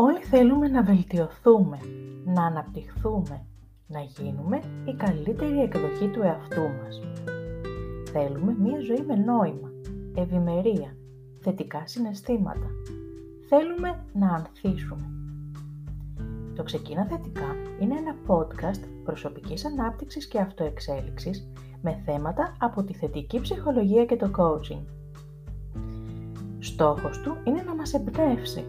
Όλοι θέλουμε να βελτιωθούμε, να αναπτυχθούμε, να γίνουμε η καλύτερη εκδοχή του εαυτού μας. Θέλουμε μία ζωή με νόημα, ευημερία, θετικά συναισθήματα. Θέλουμε να ανθίσουμε. Το Ξεκίνα Θετικά είναι ένα podcast προσωπικής ανάπτυξης και αυτοεξέλιξης με θέματα από τη θετική ψυχολογία και το coaching. Στόχος του είναι να μας εμπνεύσει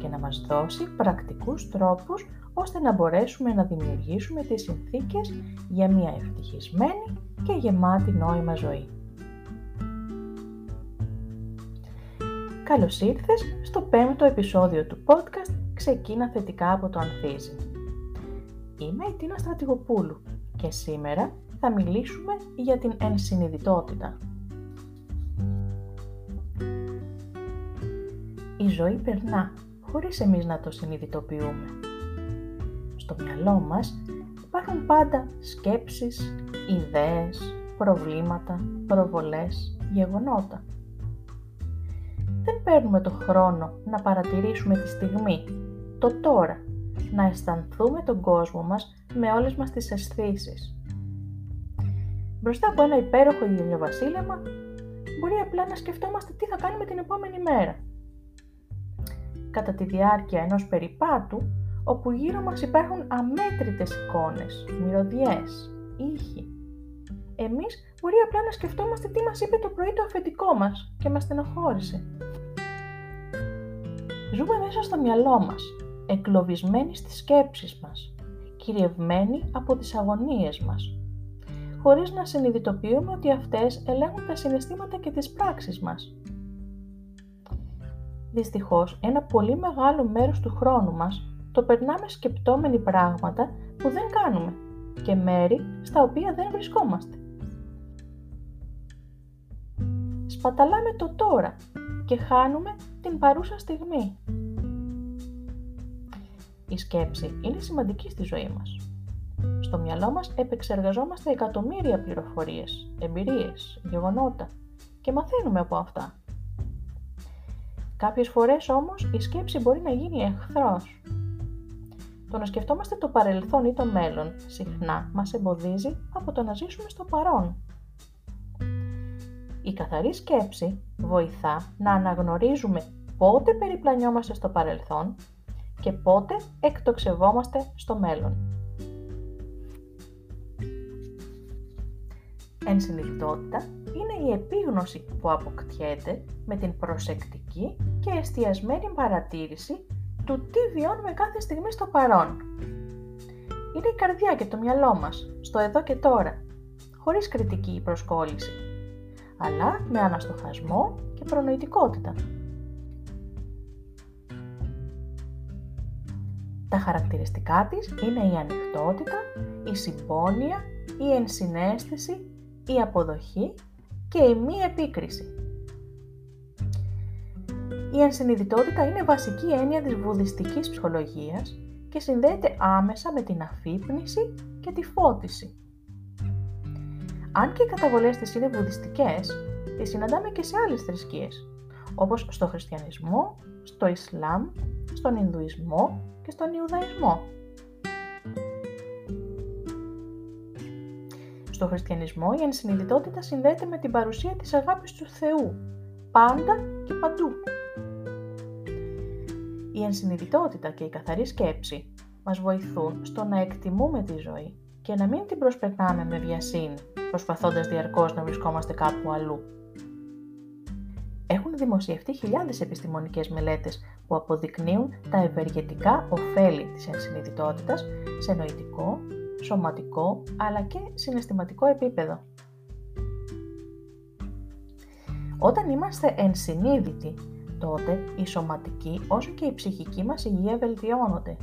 και να μας δώσει πρακτικούς τρόπους ώστε να μπορέσουμε να δημιουργήσουμε τις συνθήκες για μια ευτυχισμένη και γεμάτη νόημα ζωή. Καλώς ήρθες στο πέμπτο επεισόδιο του podcast «Ξεκίνα θετικά από το Ανθίζει». Είμαι η Τίνα Στρατηγοπούλου και σήμερα θα μιλήσουμε για την ενσυνειδητότητα. Η ζωή περνά χωρίς εμείς να το συνειδητοποιούμε. Στο μυαλό μας υπάρχουν πάντα σκέψεις, ιδέες, προβλήματα, προβολές, γεγονότα. Δεν παίρνουμε το χρόνο να παρατηρήσουμε τη στιγμή, το τώρα, να αισθανθούμε τον κόσμο μας με όλες μας τις αισθήσεις. Μπροστά από ένα υπέροχο γελιοβασίλεμα, μπορεί απλά να σκεφτόμαστε τι θα κάνουμε την επόμενη μέρα κατά τη διάρκεια ενός περιπάτου, όπου γύρω μας υπάρχουν αμέτρητες εικόνες, μυρωδιές, ήχοι. Εμείς μπορεί απλά να σκεφτόμαστε τι μας είπε το πρωί το αφεντικό μας και μας στενοχώρησε. Ζούμε μέσα στο μυαλό μας, εκλοβισμένοι στις σκέψεις μας, κυριευμένοι από τις αγωνίες μας, χωρίς να συνειδητοποιούμε ότι αυτές ελέγχουν τα συναισθήματα και τις πράξεις μας Δυστυχώς, ένα πολύ μεγάλο μέρος του χρόνου μας το περνάμε σκεπτόμενοι πράγματα που δεν κάνουμε και μέρη στα οποία δεν βρισκόμαστε. Σπαταλάμε το τώρα και χάνουμε την παρούσα στιγμή. Η σκέψη είναι σημαντική στη ζωή μας. Στο μυαλό μας επεξεργαζόμαστε εκατομμύρια πληροφορίες, εμπειρίες, γεγονότα και μαθαίνουμε από αυτά. Κάποιες φορές όμως η σκέψη μπορεί να γίνει εχθρός. Το να σκεφτόμαστε το παρελθόν ή το μέλλον συχνά μας εμποδίζει από το να ζήσουμε στο παρόν. Η καθαρή σκέψη βοηθά να αναγνωρίζουμε πότε περιπλανιόμαστε στο παρελθόν και πότε εκτοξευόμαστε στο μέλλον. Ενσυνειδητότητα είναι η επίγνωση που αποκτιέται με την προσεκτική και εστιασμένη παρατήρηση του τι βιώνουμε κάθε στιγμή στο παρόν. Είναι η καρδιά και το μυαλό μας, στο εδώ και τώρα, χωρίς κριτική ή προσκόλληση, αλλά με αναστοχασμό και προνοητικότητα. Τα χαρακτηριστικά της είναι η ανοιχτότητα, η συμπόνια, η ενσυναίσθηση, η αποδοχή και η μη επίκριση. Η ενσυνειδητότητα είναι βασική έννοια της βουδιστικής ψυχολογίας και συνδέεται άμεσα με την αφύπνιση και τη φώτιση. Αν και οι καταβολές της είναι βουδιστικές, τις συναντάμε και σε άλλες θρησκείες, όπως στο χριστιανισμό, στο Ισλάμ, στον Ινδουισμό και στον Ιουδαϊσμό. Στο χριστιανισμό η ενσυνειδητότητα συνδέεται με την παρουσία της αγάπης του Θεού, πάντα και παντού. Η ενσυνειδητότητα και η καθαρή σκέψη μας βοηθούν στο να εκτιμούμε τη ζωή και να μην την προσπερνάμε με βιασύνη, προσπαθώντας διαρκώς να βρισκόμαστε κάπου αλλού. Έχουν δημοσιευτεί χιλιάδες επιστημονικές μελέτες που αποδεικνύουν τα ευεργετικά ωφέλη της ενσυνειδητότητας σε νοητικό, σωματικό αλλά και συναισθηματικό επίπεδο. Όταν είμαστε ενσυνείδητοι, τότε η σωματική όσο και η ψυχική μας υγεία βελτιώνονται.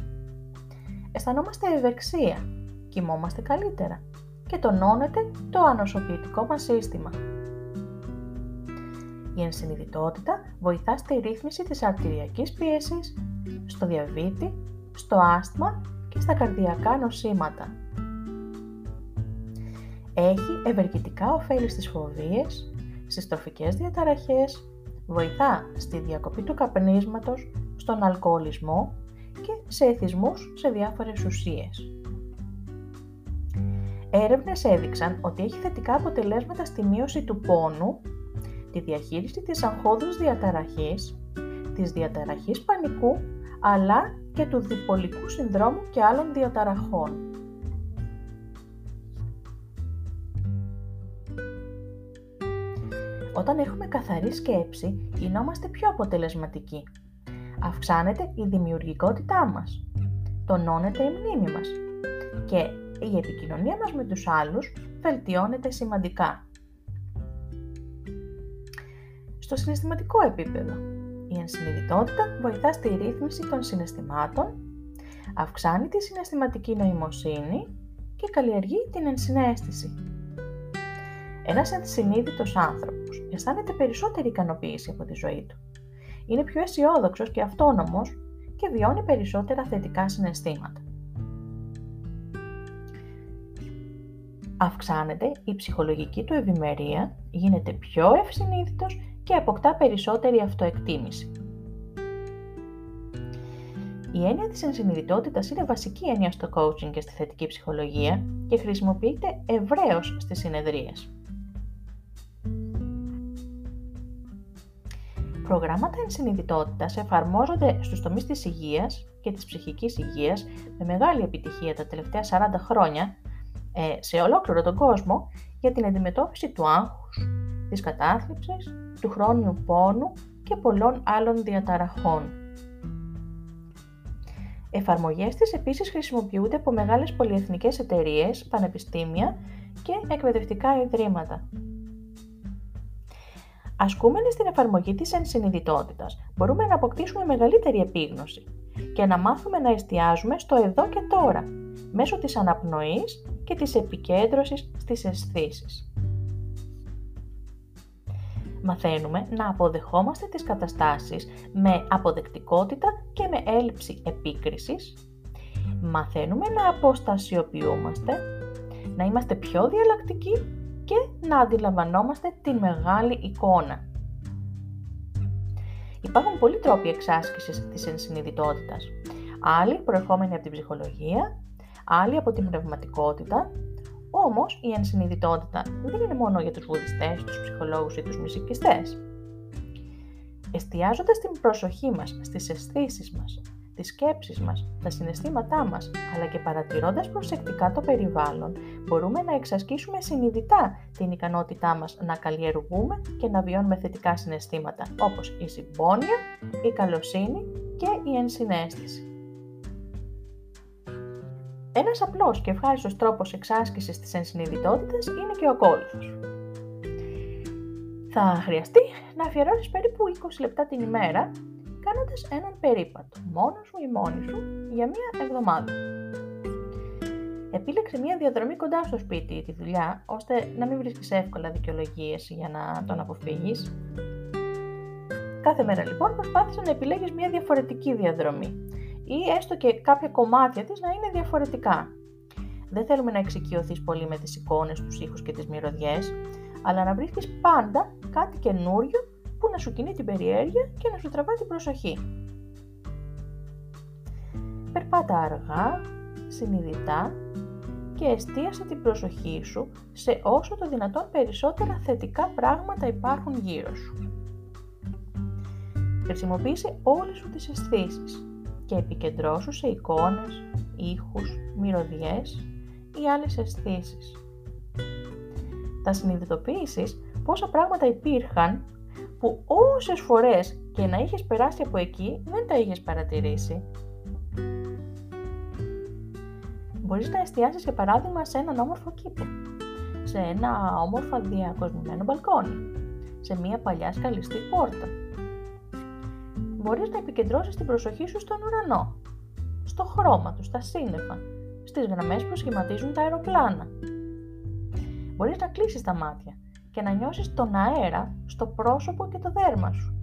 Αισθανόμαστε ευεξία, κοιμόμαστε καλύτερα και τονώνεται το ανοσοποιητικό μας σύστημα. Η ενσυνειδητότητα βοηθά στη ρύθμιση της αρτηριακής πίεσης, στο διαβήτη, στο άσθμα και στα καρδιακά νοσήματα. Έχει ευεργετικά ωφέλη στις φοβίες, στις τροφικές διαταραχές, βοηθά στη διακοπή του καπνίσματος, στον αλκοολισμό σε εθισμούς σε διάφορες ουσίες. Έρευνες έδειξαν ότι έχει θετικά αποτελέσματα στη μείωση του πόνου, τη διαχείριση της αγχώδους διαταραχής, της διαταραχής πανικού, αλλά και του διπολικού συνδρόμου και άλλων διαταραχών. Όταν έχουμε καθαρή σκέψη, γινόμαστε πιο αποτελεσματικοί. Αυξάνεται η δημιουργικότητά μας. Τονώνεται η μνήμη μας. Και η επικοινωνία μας με τους άλλους βελτιώνεται σημαντικά. Στο συναισθηματικό επίπεδο, η ενσυνειδητότητα βοηθά στη ρύθμιση των συναισθημάτων, αυξάνει τη συναισθηματική νοημοσύνη και καλλιεργεί την ενσυναίσθηση. Ένας ενσυνείδητος άνθρωπος αισθάνεται περισσότερη ικανοποίηση από τη ζωή του. Είναι πιο αισιόδοξος και αυτόνομος και βιώνει περισσότερα θετικά συναισθήματα. Αυξάνεται η ψυχολογική του ευημερία, γίνεται πιο ευσυνείδητος και αποκτά περισσότερη αυτοεκτίμηση. Η έννοια της ενσυνειδητότητας είναι βασική έννοια στο coaching και στη θετική ψυχολογία και χρησιμοποιείται ευρέως στις συνεδρίες. Προγράμματα ενσυνειδητότητας εφαρμόζονται στους τομείς της υγείας και της ψυχικής υγείας με μεγάλη επιτυχία τα τελευταία 40 χρόνια ε, σε ολόκληρο τον κόσμο για την αντιμετώπιση του άγχους, της κατάθλιψης, του χρόνιου πόνου και πολλών άλλων διαταραχών. Εφαρμογές της επίσης χρησιμοποιούνται από μεγάλες πολυεθνικές εταιρείες, πανεπιστήμια και εκπαιδευτικά ιδρύματα. Ασκούμενοι στην εφαρμογή της ενσυνειδητότητας, μπορούμε να αποκτήσουμε μεγαλύτερη επίγνωση και να μάθουμε να εστιάζουμε στο εδώ και τώρα, μέσω της αναπνοής και της επικέντρωσης στις αισθήσεις. Μαθαίνουμε να αποδεχόμαστε τις καταστάσεις με αποδεκτικότητα και με έλλειψη επίκρισης. Μαθαίνουμε να αποστασιοποιούμαστε, να είμαστε πιο διαλλακτικοί και να αντιλαμβανόμαστε τη μεγάλη εικόνα. Υπάρχουν πολλοί τρόποι εξάσκησης της ενσυνειδητότητας. Άλλοι προερχόμενοι από την ψυχολογία, άλλοι από την πνευματικότητα, όμως η ενσυνειδητότητα δεν είναι μόνο για τους βουδιστές, τους ψυχολόγους ή τους μουσικιστές. Εστιάζοντας την προσοχή μας στις αισθήσεις μας, τις σκέψεις μας, τα συναισθήματά μας, αλλά και παρατηρώντας προσεκτικά το περιβάλλον, μπορούμε να εξασκήσουμε συνειδητά την ικανότητά μας να καλλιεργούμε και να βιώνουμε θετικά συναισθήματα, όπως η συμπόνια, η καλοσύνη και η ενσυναίσθηση. Ένας απλός και ευχάριστος τρόπος εξάσκησης της ενσυνειδητότητας είναι και ο ακόλουθος. Θα χρειαστεί να αφιερώσεις περίπου 20 λεπτά την ημέρα κάνοντας έναν περίπατο, μόνος σου ή μόνη σου, για μία εβδομάδα. Επίλεξε μία διαδρομή κοντά στο σπίτι ή τη δουλειά, ώστε να μην βρίσκεις εύκολα δικαιολογίες για να τον αποφύγεις. Κάθε μέρα λοιπόν προσπάθησε να επιλέγεις μία διαφορετική διαδρομή ή έστω και κάποια κομμάτια της να είναι διαφορετικά. Δεν θέλουμε να εξοικειωθείς πολύ με τις εικόνες, τους ήχους και τις μυρωδιές, αλλά να βρίσκεις πάντα κάτι καινούριο που να σου κινεί την περιέργεια και να σου τραβά την προσοχή. Περπάτα αργά, συνειδητά και εστίασε την προσοχή σου σε όσο το δυνατόν περισσότερα θετικά πράγματα υπάρχουν γύρω σου. Χρησιμοποίησε όλες σου τις αισθήσεις και επικεντρώσου σε εικόνες, ήχους, μυρωδιές ή άλλες αισθήσεις. Θα συνειδητοποιήσεις πόσα πράγματα υπήρχαν που όσες φορές και να είχες περάσει από εκεί δεν τα είχες παρατηρήσει. Μπορείς να εστιάσεις για παράδειγμα σε έναν όμορφο κήπο, σε ένα όμορφα διακοσμημένο μπαλκόνι, σε μια παλιά σκαλιστή πόρτα. Μπορείς να επικεντρώσεις την προσοχή σου στον ουρανό, στο χρώμα του, στα σύννεφα, στις γραμμές που σχηματίζουν τα αεροπλάνα. Μπορείς να κλείσεις τα μάτια και να νιώσεις τον αέρα στο πρόσωπο και το δέρμα σου.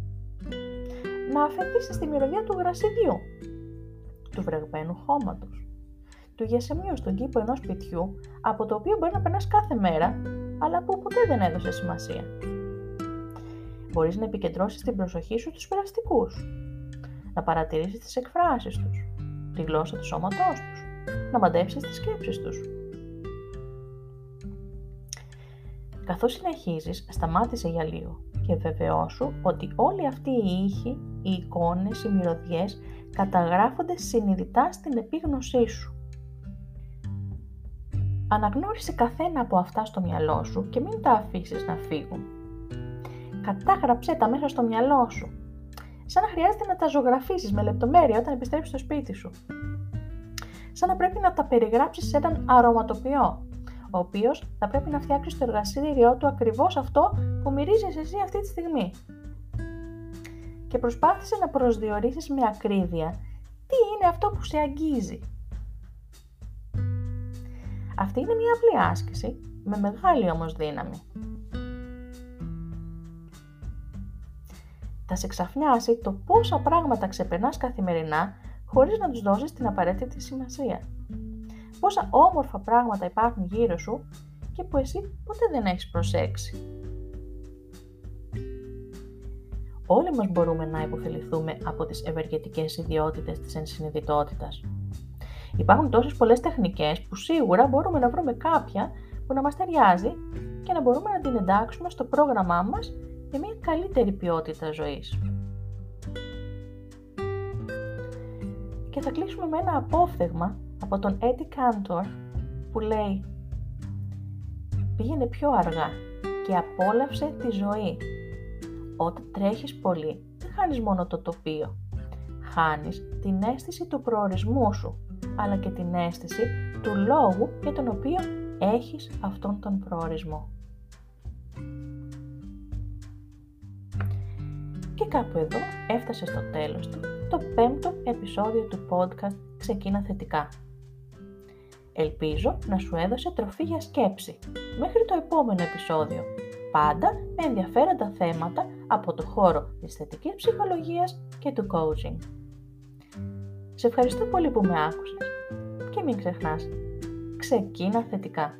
Να αφαιθείς στη μυρωδιά του γρασιδιού, του βρεγμένου χώματος, του γεσεμίου στον κήπο ενός σπιτιού, από το οποίο μπορεί να περνάς κάθε μέρα, αλλά που ποτέ δεν έδωσε σημασία. Μπορείς να επικεντρώσεις την προσοχή σου στους περαστικούς, να παρατηρήσεις τις εκφράσεις τους, τη γλώσσα του σώματός τους, να μαντέψεις τις σκέψεις τους. Καθώς συνεχίζεις, σταμάτησε για λίγο και βεβαιώσου ότι όλοι αυτοί οι ήχοι, οι εικόνες, οι μυρωδιές καταγράφονται συνειδητά στην επίγνωσή σου. Αναγνώρισε καθένα από αυτά στο μυαλό σου και μην τα αφήσεις να φύγουν. Κατάγραψέ τα μέσα στο μυαλό σου. Σαν να χρειάζεται να τα ζωγραφίσεις με λεπτομέρεια όταν επιστρέψεις στο σπίτι σου. Σαν να πρέπει να τα περιγράψεις σε έναν αρωματοποιό, ο οποίος θα πρέπει να φτιάξει στο εργαστήριό του ακριβώς αυτό που μυρίζεις εσύ αυτή τη στιγμή. Και προσπάθησε να προσδιορίσεις με ακρίβεια τι είναι αυτό που σε αγγίζει; Αυτή είναι μια απλή άσκηση, με μεγάλη όμως δύναμη. Θα σε ξαφνιάσει το πόσα πράγματα ξεπερνάς καθημερινά χωρίς να τους δώσεις την απαραίτητη σημασία. Πόσα όμορφα πράγματα υπάρχουν γύρω σου και που εσύ ποτέ δεν έχεις προσέξει. Όλοι μας μπορούμε να υποφεληθούμε από τις ευεργετικές ιδιότητες της ενσυνειδητότητας. Υπάρχουν τόσες πολλές τεχνικές που σίγουρα μπορούμε να βρούμε κάποια που να μας ταιριάζει και να μπορούμε να την εντάξουμε στο πρόγραμμά μας για μια καλύτερη ποιότητα ζωής. Και θα κλείσουμε με ένα απόφθεγμα από τον Eddie Cantor που λέει «Πήγαινε πιο αργά και απόλαυσε τη ζωή. Όταν τρέχεις πολύ, δεν χάνεις μόνο το τοπίο. Χάνεις την αίσθηση του προορισμού σου αλλά και την αίσθηση του λόγου για τον οποίο έχεις αυτόν τον προορισμό. Και κάπου εδώ έφτασε στο τέλος του το πέμπτο επεισόδιο του podcast «Ξεκίνα θετικά». Ελπίζω να σου έδωσε τροφή για σκέψη μέχρι το επόμενο επεισόδιο, πάντα με ενδιαφέροντα θέματα από το χώρο της θετικής ψυχολογίας και του coaching. Σε ευχαριστώ πολύ που με άκουσες και μην ξεχνάς, ξεκίνα θετικά.